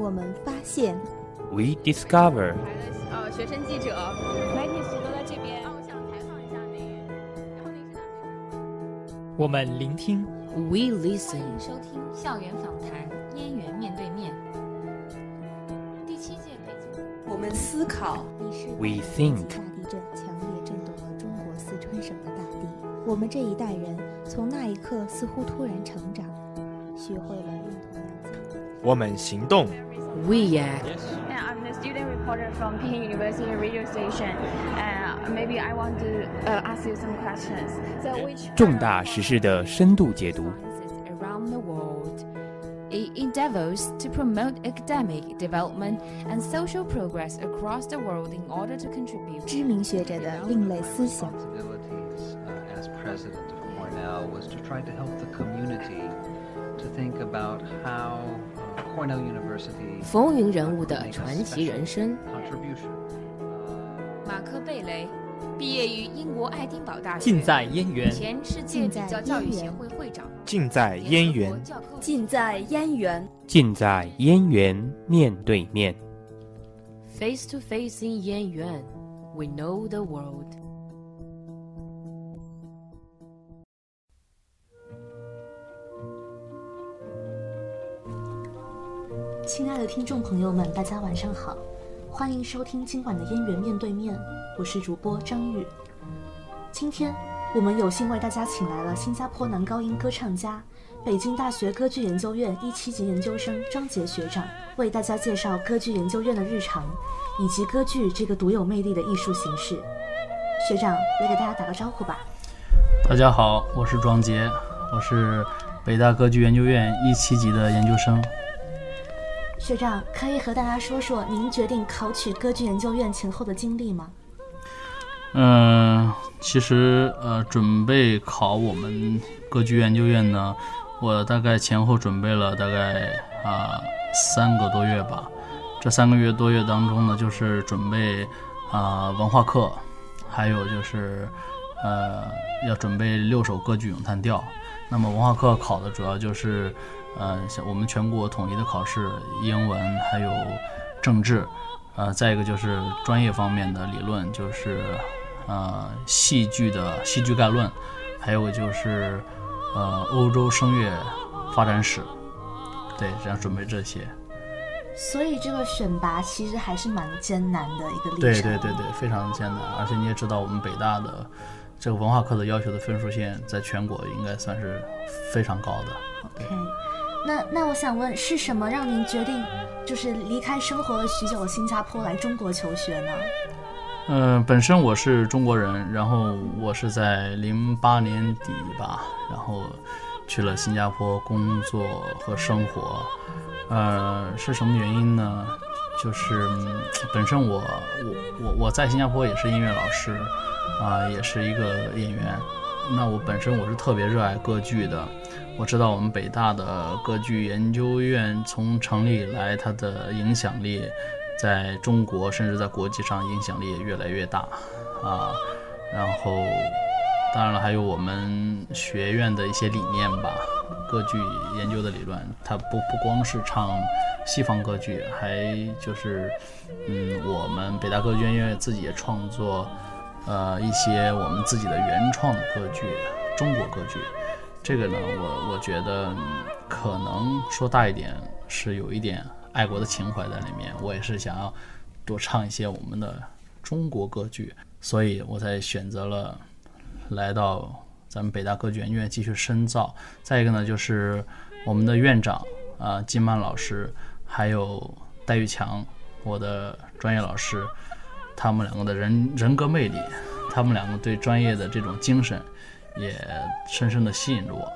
我们发现，We discover。呃，学生记者，Matis 都在这边。啊，我想采访一下您。然后您是我们聆听，We listen。欢迎收听校园访谈，燕园面对面。第七届北京。我们思考，We think。大地震强烈震动了中国四川省的大地。我们这一代人从那一刻似乎突然成长，学会了。我们行动，We act。Yeah, I'm the student reporter from Peking University radio station, and maybe I want to ask you some questions. So which 重大时事的深度解读。 Around the world, it endeavors to promote academic development and social progress across the world in order to contribute. 知名学者的另类思想。 As president of Cornell was to try to help the community to think about how Cornell University 风云人物的传奇人生。contribution. 马克贝雷毕业于英国爱丁堡大学，近在燕园，前世界比较教育协会会长，近在燕园，近在燕园，近在燕园面对面。Face to face in 燕园，We know the world。亲爱的听众朋友们，大家晚上好，欢迎收听今晚的燕园面对面，我是主播张玉。今天我们有幸为大家请来了新加坡男高音歌唱家、北京大学歌剧研究院一七级研究生张杰学长，为大家介绍歌剧研究院的日常，以及歌剧这个独有魅力的艺术形式。学长，来给大家打个招呼吧。大家好，我是庄杰，我是北大歌剧研究院一七级的研究生。学长，可以和大家说说您决定考取歌剧研究院前后的经历吗？嗯，其实呃，准备考我们歌剧研究院呢，我大概前后准备了大概啊、三个多月吧。这三个月多月当中呢，就是准备啊、文化课，还有就是呃要准备六首歌剧咏叹调。那么文化课考的主要就是。呃，像我们全国统一的考试，英文还有政治，呃，再一个就是专业方面的理论，就是呃戏剧的戏剧概论，还有就是呃欧洲声乐发展史，对，这样准备这些。所以这个选拔其实还是蛮艰难的一个历程。对对对对，非常艰难，而且你也知道，我们北大的这个文化课的要求的分数线，在全国应该算是非常高的。OK。那那我想问，是什么让您决定就是离开生活了许久的新加坡来中国求学呢？嗯、本身我是中国人，然后我是在零八年底吧，然后去了新加坡工作和生活。呃，是什么原因呢？就是、本身我我我我在新加坡也是音乐老师，啊、也是一个演员。那我本身我是特别热爱歌剧的。我知道我们北大的歌剧研究院从成立以来，它的影响力在中国甚至在国际上影响力也越来越大啊。然后，当然了，还有我们学院的一些理念吧，歌剧研究的理论，它不不光是唱西方歌剧，还就是嗯，我们北大歌剧院自己也创作呃一些我们自己的原创的歌剧，中国歌剧。这个呢，我我觉得、可能说大一点是有一点爱国的情怀在里面。我也是想要多唱一些我们的中国歌剧，所以我才选择了来到咱们北大歌剧研究院继续深造。再一个呢，就是我们的院长啊、金曼老师，还有戴玉强，我的专业老师，他们两个的人人格魅力，他们两个对专业的这种精神。也深深的吸引着我，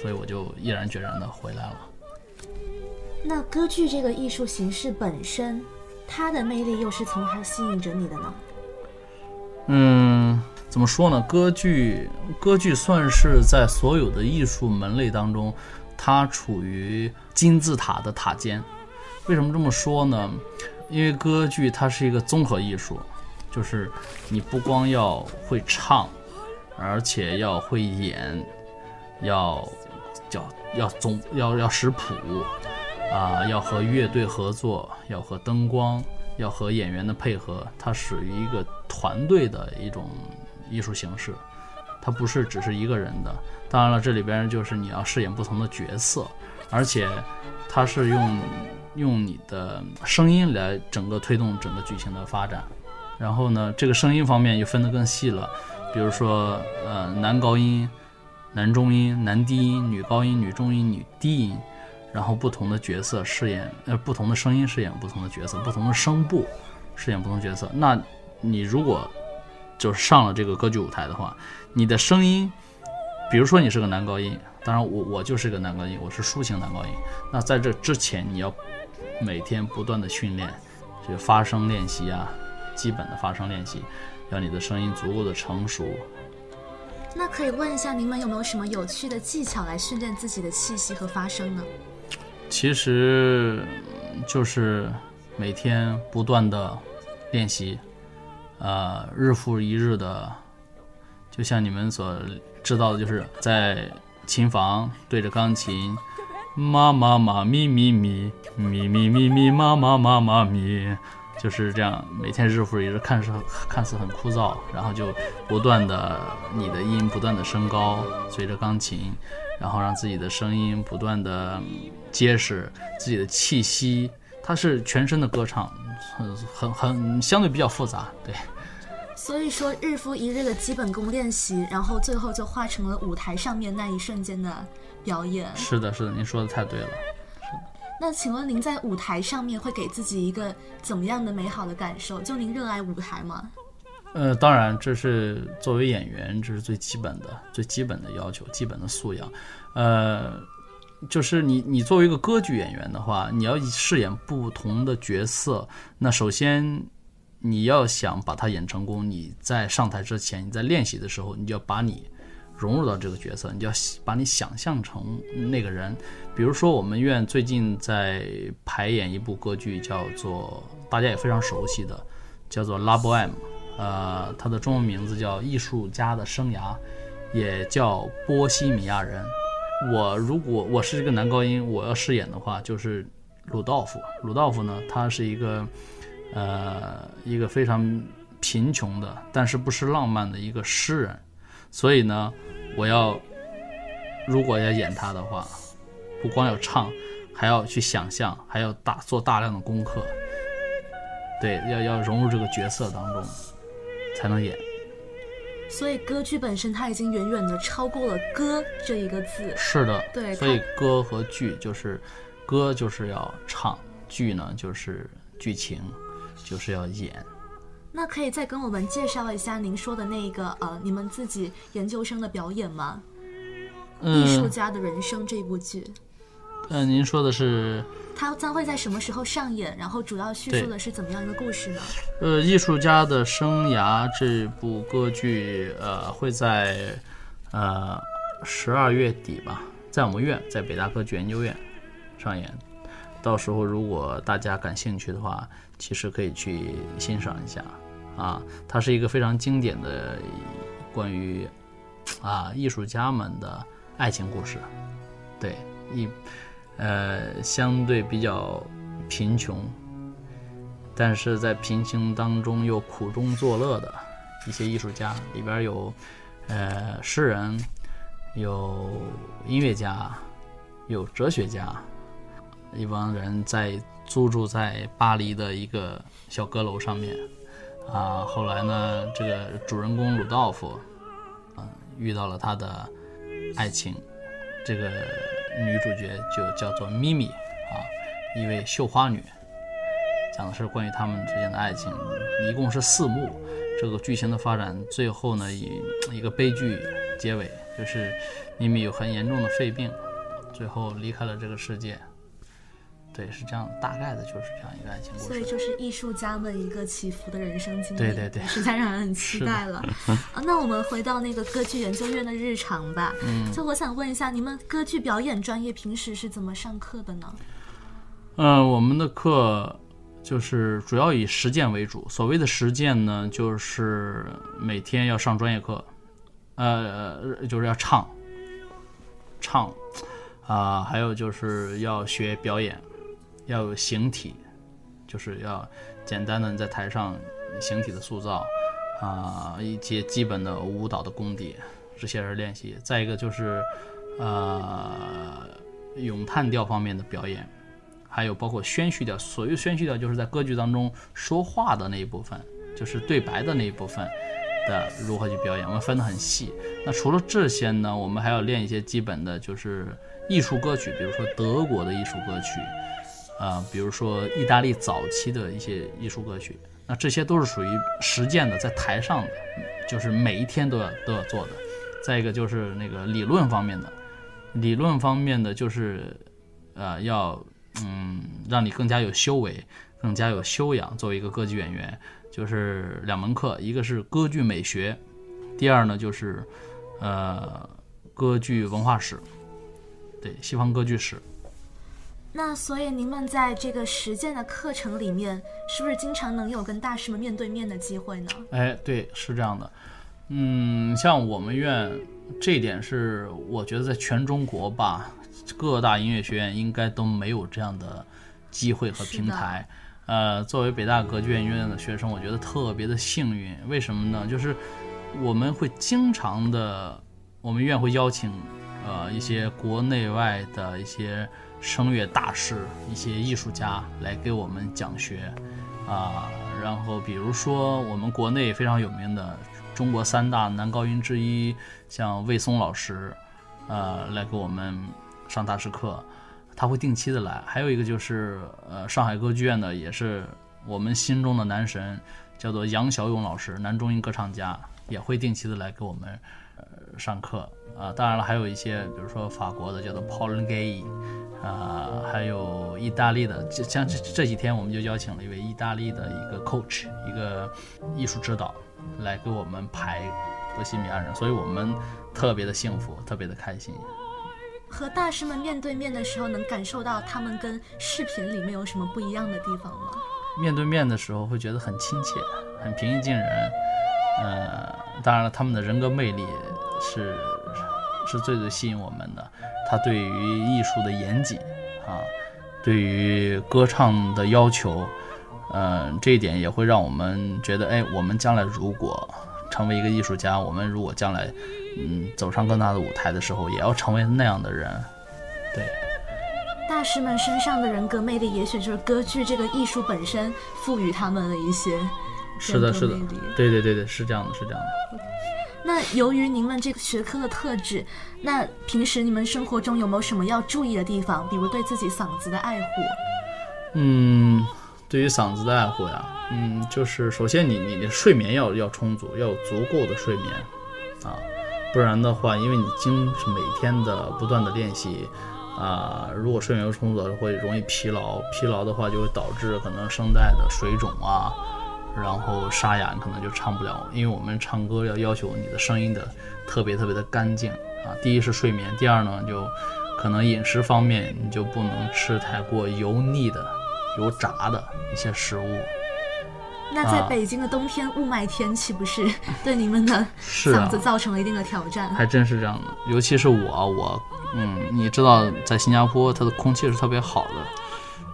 所以我就毅然决然的回来了。那歌剧这个艺术形式本身，它的魅力又是从何吸引着你的呢？嗯，怎么说呢？歌剧，歌剧算是在所有的艺术门类当中，它处于金字塔的塔尖。为什么这么说呢？因为歌剧它是一个综合艺术，就是你不光要会唱。而且要会演，要叫要总要要识谱，啊、要和乐队合作，要和灯光，要和演员的配合，它属于一个团队的一种艺术形式，它不是只是一个人的。当然了，这里边就是你要饰演不同的角色，而且它是用用你的声音来整个推动整个剧情的发展。然后呢，这个声音方面又分得更细了，比如说呃男高音、男中音、男低音、女高音、女中音、女低音，然后不同的角色饰演呃不同的声音饰演不同的角色，不同的声部饰演不同角色。那你如果就是上了这个歌剧舞台的话，你的声音，比如说你是个男高音，当然我我就是个男高音，我是抒情男高音。那在这之前，你要每天不断的训练，这个发声练习啊，基本的发声练习，让你的声音足够的成熟。那可以问一下，你们有没有什么有趣的技巧来训练自己的气息和发声呢？其实嗯就是每天不断的练习，呃，日复一日的，就像你们所知道的，就是在琴房对着钢琴，妈妈妈咪咪咪咪咪咪咪妈妈妈妈咪，就是这样，每天日复一日，看似看似很枯燥，然后就不断的你的音不断的升高，随着钢琴，然后让自己的声音不断的结实，自己的气息，它是全身的歌唱，很很很相对比较复杂，对。所以说，日复一日的基本功练习，然后最后就化成了舞台上面那一瞬间的表演。是的，是的，您说的太对了。那请问您在舞台上面会给自己一个怎么样的美好的感受？就您热爱舞台吗？呃，当然，这是作为演员，这是最基本的、最基本的要求、基本的素养。呃，就是你，你作为一个歌剧演员的话，你要饰演不同的角色，那首先你要想把它演成功，你在上台之前，你在练习的时候，你就要把你融入到这个角色，你就要把你想象成那个人。比如说，我们院最近在排演一部歌剧，叫做大家也非常熟悉的，叫做《拉波 M》。呃，它的中文名字叫《艺术家的生涯》，也叫《波西米亚人》。我如果我是这个男高音，我要饰演的话，就是鲁道夫。鲁道夫呢，他是一个呃一个非常贫穷的，但是不失浪漫的一个诗人。所以呢，我要如果要演他的话，不光要唱，还要去想象，还要大做大量的功课。对，要要融入这个角色当中。才能演，所以歌剧本身它已经远远的超过了“歌”这一个字。是的，对，所以歌和剧就是，歌就是要唱，剧呢就是剧情，就是要演。那可以再跟我们介绍一下您说的那个呃，你们自己研究生的表演吗？嗯、艺术家的人生这部剧。嗯、呃，您说的是？它将会在什么时候上演？然后主要叙述的是怎么样一个故事呢？呃，艺术家的生涯这部歌剧，呃，会在呃十二月底吧，在我们院，在北大歌剧研究院上演。到时候如果大家感兴趣的话，其实可以去欣赏一下啊。它是一个非常经典的关于啊艺术家们的爱情故事，对一。呃，相对比较贫穷，但是在贫穷当中又苦中作乐的一些艺术家，里边有呃诗人，有音乐家，有哲学家，一帮人在租住在巴黎的一个小阁楼上面啊。后来呢，这个主人公鲁道夫啊遇到了他的爱情，这个。女主角就叫做咪咪啊，一位绣花女，讲的是关于他们之间的爱情。一共是四幕，这个剧情的发展最后呢以一个悲剧结尾，就是咪咪有很严重的肺病，最后离开了这个世界。对，是这样，大概的就是这样一个爱情故事。所以就是艺术家们一个起伏的人生经历。对对对，实在让人很期待了。啊，那我们回到那个歌剧研究院的日常吧。嗯，就我想问一下，你们歌剧表演专业平时是怎么上课的呢？嗯、呃，我们的课就是主要以实践为主。所谓的实践呢，就是每天要上专业课，呃，就是要唱，唱。啊、呃，还有就是要学表演，要有形体，就是要简单的你在台上形体的塑造啊、一些基本的舞蹈的功底，这些是练习。再一个就是呃咏叹调方面的表演，还有包括宣叙调。所谓宣叙调，就是在歌剧当中说话的那一部分，就是对白的那一部分的如何去表演，我们分得很细。那除了这些呢，我们还要练一些基本的，就是艺术歌曲，比如说德国的艺术歌曲，啊、比如说意大利早期的一些艺术歌曲。那这些都是属于实践的，在台上的，就是每一天都要都要做的。再一个就是那个理论方面的，理论方面的就是，呃，要嗯让你更加有修为，更加有修养。作为一个歌剧演员，就是两门课，一个是歌剧美学，第二呢就是呃歌剧文化史，对西方歌剧史。那所以您们在这个实践的课程里面，是不是经常能有跟大师们面对面的机会呢？哎，对，是这样的。嗯，像我们院这一点是，我觉得在全中国吧，各大音乐学院应该都没有这样的机会和平台。呃，作为北大歌剧院院的学生，我觉得特别的幸运。为什么呢？就是我们会经常的，我们院会邀请呃一些国内外的一些声乐大师、一些艺术家来给我们讲学啊、然后比如说我们国内非常有名的中国三大男高音之一，像魏松老师，呃，来给我们上大师课，他会定期的来。还有一个就是呃上海歌剧院的，也是我们心中的男神，叫做杨小勇老师，男中音歌唱家，也会定期的来给我们呃上课啊、当然了，还有一些比如说法国的叫做 Paul Gay。啊、还有意大利的，像这这几天我们就邀请了一位意大利的一个 coach，一个艺术指导，来给我们排《波西米亚人》，所以我们特别的幸福，特别的开心。和大师们面对面的时候，能感受到他们跟视频里面有什么不一样的地方吗？面对面的时候会觉得很亲切，很平易近人。呃，当然了，他们的人格魅力是是最最吸引我们的。他对于艺术的严谨啊，对于歌唱的要求，呃，这一点也会让我们觉得，哎，我们将来如果成为一个艺术家，我们如果将来嗯走上更大的舞台的时候，也要成为那样的人。对。大师们身上的人格魅力，也许就是歌剧这个艺术本身赋予他们的一些是的，是的对对对对，是这样的，是这样的。那由于您们这个学科的特质，那平时你们生活中有没有什么要注意的地方？比如对自己嗓子的爱护？嗯，对于嗓子的爱护呀，嗯，就是首先你你的睡眠要要充足，要有足够的睡眠啊，不然的话，因为你经是每天的不断的练习啊，如果睡眠不充足，会容易疲劳，疲劳的话就会导致可能声带的水肿啊，然后沙哑，你可能就唱不了，因为我们唱歌要要求你的声音的特别特别的干净啊。第一是睡眠，第二呢就可能饮食方面你就不能吃太过油腻的、油炸的一些食物。那在啊北京的冬天雾霾天气，不是 对你们的嗓子造成了一定的挑战？还真是这样的，尤其是我，我，嗯，你知道，在新加坡它的空气是特别好的，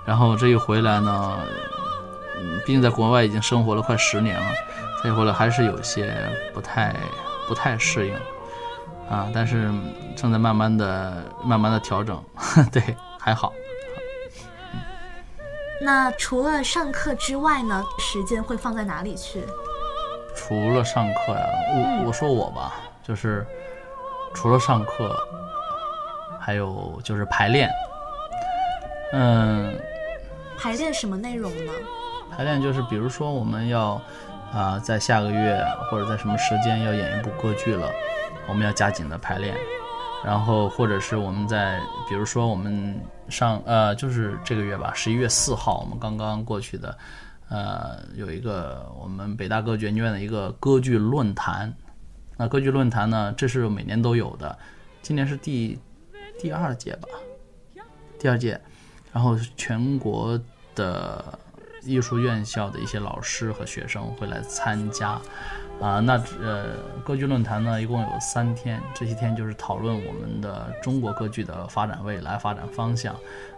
然后这一回来呢，嗯，毕竟在国外已经生活了快十年了，这一回来还是有些不太不太适应，啊，但是正在慢慢的慢慢的调整，对，还好。那除了上课之外呢，时间会放在哪里去？除了上课呀，我我说我吧，就是除了上课，还有就是排练。嗯，排练什么内容呢？排练就是比如说我们要啊、在下个月或者在什么时间要演一部歌剧了，我们要加紧的排练。然后或者是我们在比如说我们上呃就是这个月吧，十一月四号我们刚刚过去的，呃有一个我们北大歌剧研究院的一个歌剧论坛。那歌剧论坛呢，这是每年都有的，今年是第第二届吧，第二届，然后全国的艺术院校的一些老师和学生会来参加，啊，那呃，歌剧论坛呢，一共有三天，这些天就是讨论我们的中国歌剧的发展未来、发展方向，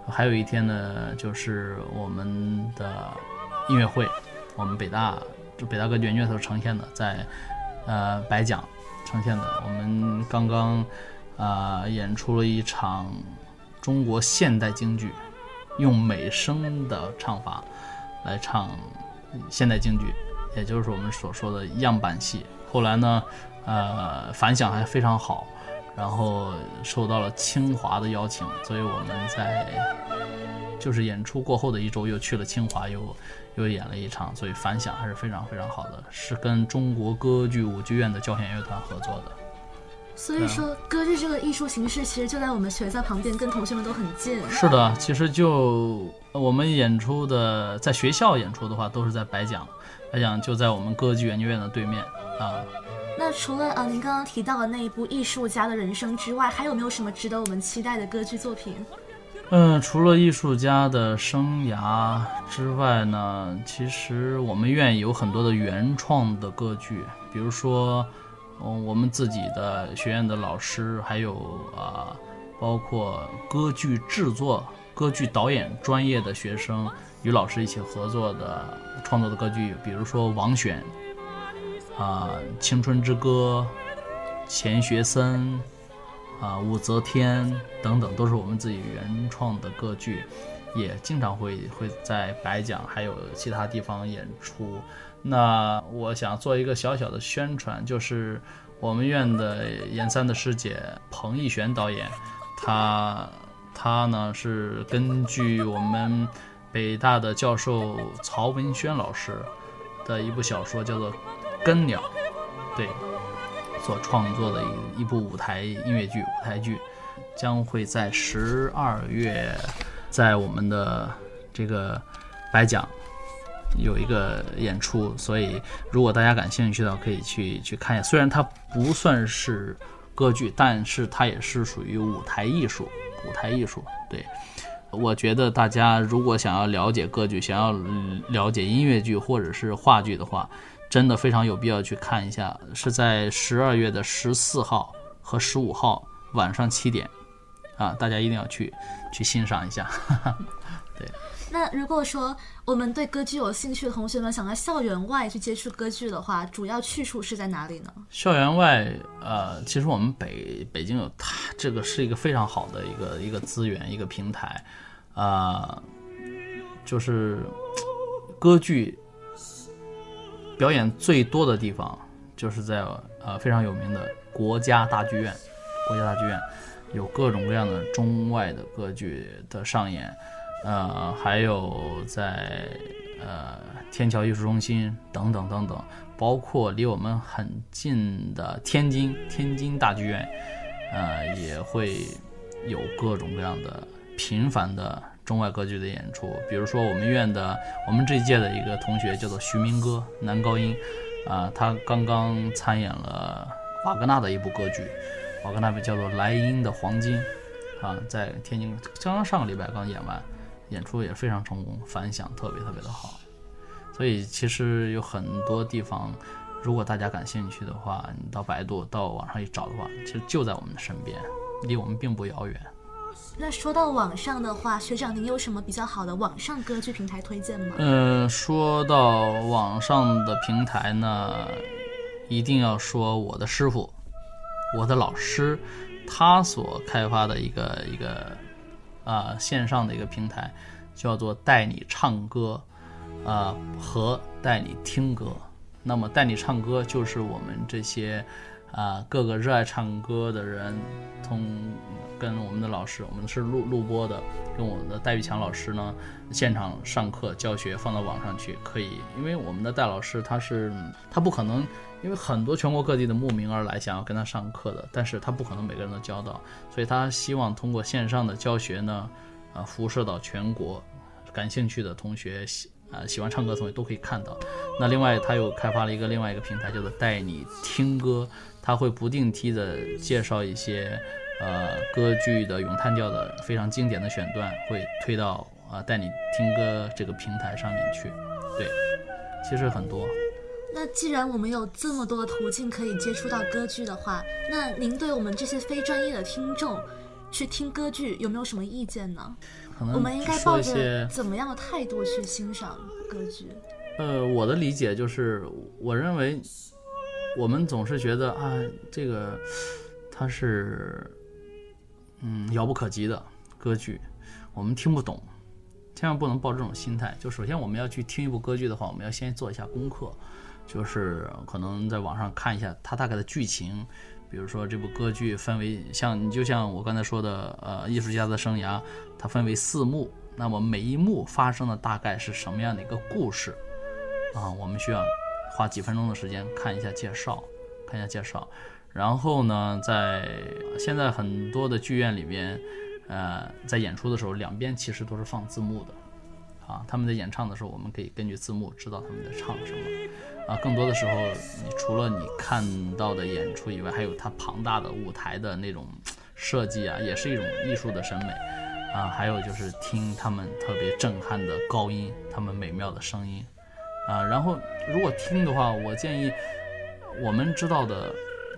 还有一天呢，就是我们的音乐会，我们北大就北大歌剧院院头呈现的，在呃白讲呈现的，我们刚刚啊、演出了一场中国现代京剧，用美声的唱法来唱现代京剧。也就是我们所说的样板戏。后来呢，呃，反响还非常好，然后受到了清华的邀请，所以我们在就是演出过后的一周又去了清华，又又演了一场，所以反响还是非常非常好的，是跟中国歌剧舞剧院的交响乐团合作的。所以说，歌剧这个艺术形式其实就在我们学校旁边，跟同学们都很近。是的，其实就我们演出的，在学校演出的话，都是在白讲，白讲就在我们歌剧研究院的对面啊。那除了呃您刚刚提到的那一部《艺术家的人生》之外，还有没有什么值得我们期待的歌剧作品？嗯，除了艺术家的生涯之外呢，其实我们院有很多的原创的歌剧，比如说，嗯，我们自己的学院的老师，还有啊、包括歌剧制作、歌剧导演专业的学生与老师一起合作的创作的歌剧，比如说王选，啊、青春之歌》、钱学森。啊，武则天等等，都是我们自己原创的歌剧，也经常会会在白讲还有其他地方演出。那我想做一个小小的宣传，就是我们院的研三的师姐彭毅璇导演，他他呢是根据我们北大的教授曹文轩老师的一部小说叫做《根鸟》，对。所创作的一一部舞台音乐剧舞台剧，将会在十二月在我们的这个白讲有一个演出，所以如果大家感兴趣的话，可以去去看一下。虽然它不算是歌剧，但是它也是属于舞台艺术。舞台艺术，对，我觉得大家如果想要了解歌剧，想要了解音乐剧或者是话剧的话，真的非常有必要去看一下，是在十二月的十四号和十五号晚上七点，啊，大家一定要去去欣赏一下。对，那如果说我们对歌剧有兴趣的同学们想在校园外去接触歌剧的话，主要去处是在哪里呢？校园外，呃，其实我们北北京有它这个是一个非常好的一个一个资源一个平台，啊、就是歌剧。表演最多的地方就是在呃非常有名的国家大剧院，国家大剧院有各种各样的中外的歌剧的上演，呃，还有在呃天桥艺术中心等等等等，包括离我们很近的天津天津大剧院，呃也会有各种各样的频繁的。中外歌剧的演出，比如说我们院的，我们这一届的一个同学叫做徐明歌，男高音，啊、他刚刚参演了瓦格纳的一部歌剧，瓦格纳叫做《莱茵的黄金》，啊，在天津刚刚上个礼拜刚演完，演出也非常成功，反响特别特别的好，所以其实有很多地方，如果大家感兴趣的话，你到百度到网上一找的话，其实就在我们的身边，离我们并不遥远。那说到网上的话，学长您有什么比较好的网上歌剧平台推荐吗？嗯，说到网上的平台呢，一定要说我的师傅，我的老师，他所开发的一个一个啊、线上的一个平台，叫做带你唱歌，啊、和带你听歌。那么带你唱歌就是我们这些啊、各个热爱唱歌的人，通跟我们的老师，我们是录录播的，跟我们的戴玉强老师呢，现场上课教学放到网上去，可以，因为我们的戴老师他是他不可能，因为很多全国各地的慕名而来想要跟他上课的，但是他不可能每个人都教到，所以他希望通过线上的教学呢，啊，辐射到全国，感兴趣的同学喜呃喜欢唱歌的同学都可以看到。那另外他又开发了一个另外一个平台，叫做带你听歌，他会不定期的介绍一些。呃，歌剧的咏叹调的非常经典的选段会推到啊、带你听歌这个平台上面去。对，其实很多。那既然我们有这么多途径可以接触到歌剧的话，那您对我们这些非专业的听众去听歌剧有没有什么意见呢？可能我们应该抱着怎么样的态度去欣赏歌剧？呃，我的理解就是，我认为我们总是觉得啊，这个它是嗯遥不可及的歌剧，我们听不懂，千万不能抱这种心态。就首先我们要去听一部歌剧的话，我们要先做一下功课，就是可能在网上看一下它大概的剧情。比如说这部歌剧分为像你就像我刚才说的，呃，艺术家的生涯，它分为四幕，那么每一幕发生的大概是什么样的一个故事？啊，我们需要花几分钟的时间看一下介绍，看一下介绍。然后呢，在现在很多的剧院里边，呃，在演出的时候，两边其实都是放字幕的。啊，他们在演唱的时候，我们可以根据字幕知道他们在唱什么。啊，更多的时候，你除了你看到的演出以外，还有它庞大的舞台的那种设计啊，也是一种艺术的审美。啊，还有就是听他们特别震撼的高音，他们美妙的声音。啊，然后如果听的话，我建议我们知道的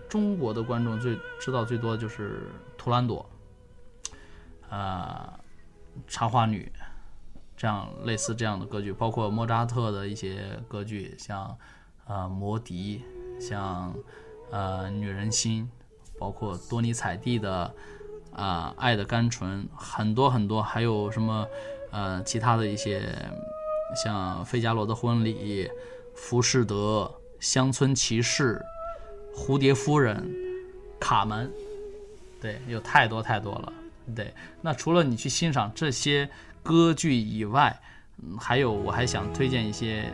中国的观众最知道最多的就是图兰朵，啊，插花女，这样类似这样的歌剧，包括莫扎特的一些歌剧，像呃魔笛，像呃女人心，包括多尼采蒂的啊、爱的甘醇，很多很多，还有什么呃其他的一些。像《费加罗的婚礼》、《浮士德》、《乡村骑士》、《蝴蝶夫人》、《卡门》，对，有太多太多了。对，那除了你去欣赏这些歌剧以外，嗯，还有我还想推荐一些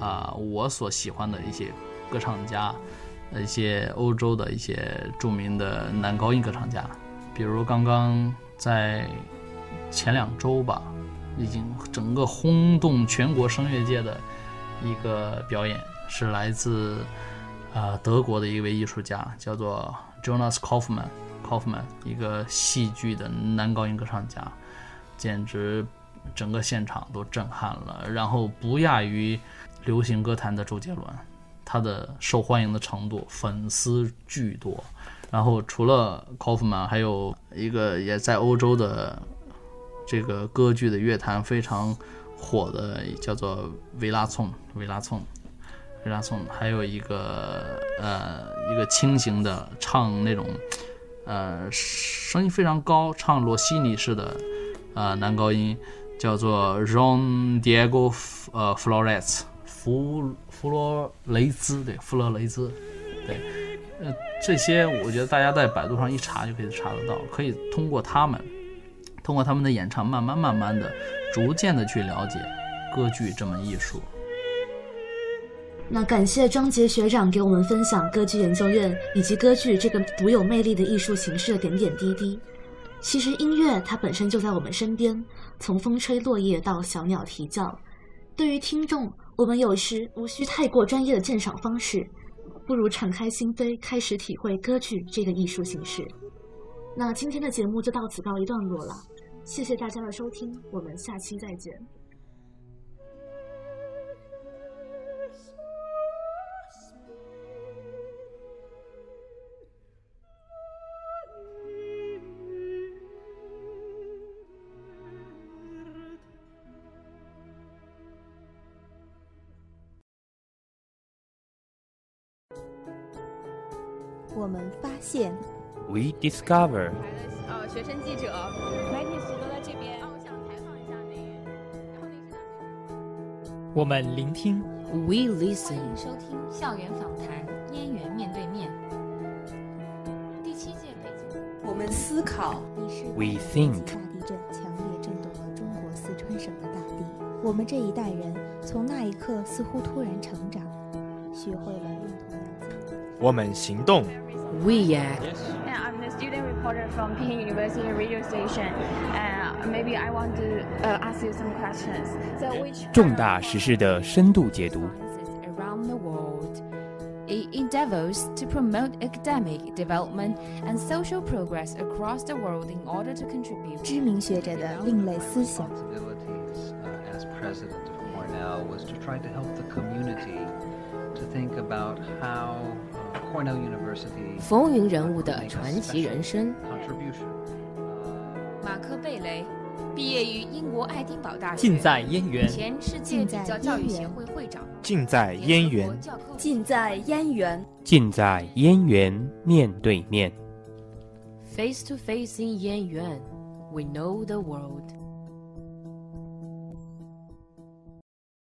啊、我所喜欢的一些歌唱家，一些欧洲的一些著名的男高音歌唱家，比如刚刚在前两周吧。已经整个轰动全国声乐界的一个表演，是来自啊、呃德国的一位艺术家，叫做 Jonas Kaufmann。Kaufmann 一个戏剧的男高音歌唱家，简直整个现场都震撼了，然后不亚于流行歌坛的周杰伦，他的受欢迎的程度，粉丝巨多。然后除了 Kaufman，还有一个也在欧洲的。这个歌剧的乐坛非常火的，叫做维拉颂，维拉颂，维拉颂，还有一个呃一个轻型的唱那种呃声音非常高，唱罗西尼式的呃男高音，叫做 Ron Diego 呃 Flores 弗弗罗雷兹，对，弗罗雷兹，对，呃这些我觉得大家在百度上一查就可以查得到，可以通过他们。通过他们的演唱，慢慢慢慢的、逐渐的去了解歌剧这门艺术。那感谢张杰学长给我们分享歌剧研究院以及歌剧这个独有魅力的艺术形式的点点滴滴。其实音乐它本身就在我们身边，从风吹落叶到小鸟啼叫。对于听众，我们有时无需太过专业的鉴赏方式，不如敞开心扉，开始体会歌剧这个艺术形式。那今天的节目就到此告一段落了。谢谢大家的收听，我们下期再见。我们发现，We discover 呃学生记者，我们聆听，We listen. 欢迎收听校园访谈《燕园面对面》第七届北京。我们思考，We 大 think 大地震强烈震动了中国四川省的大地。我们这一代人从那一刻似乎突然成长，学会了认同两极。我们行动，We act. And I'm the student reporter from Peking University radio station. And maybe I want to uh, ask you some questions. So which 重大时事的深度解读， Sciences around the world. It endeavors to promote academic development and social progress across the world in order to contribute 知名学者的另类思想， responsibilities uh, as president of Cornell was to try to help the community to think about how uh, Cornell University 风云人物的 make a 传奇人 special 生。 contribution. 马克贝雷毕业于英国爱丁堡大学，近在燕园，前世界比较教育协会会长，近在燕园，教科尽在燕园。近在燕园面对面。Face to face in 燕园，We know the world。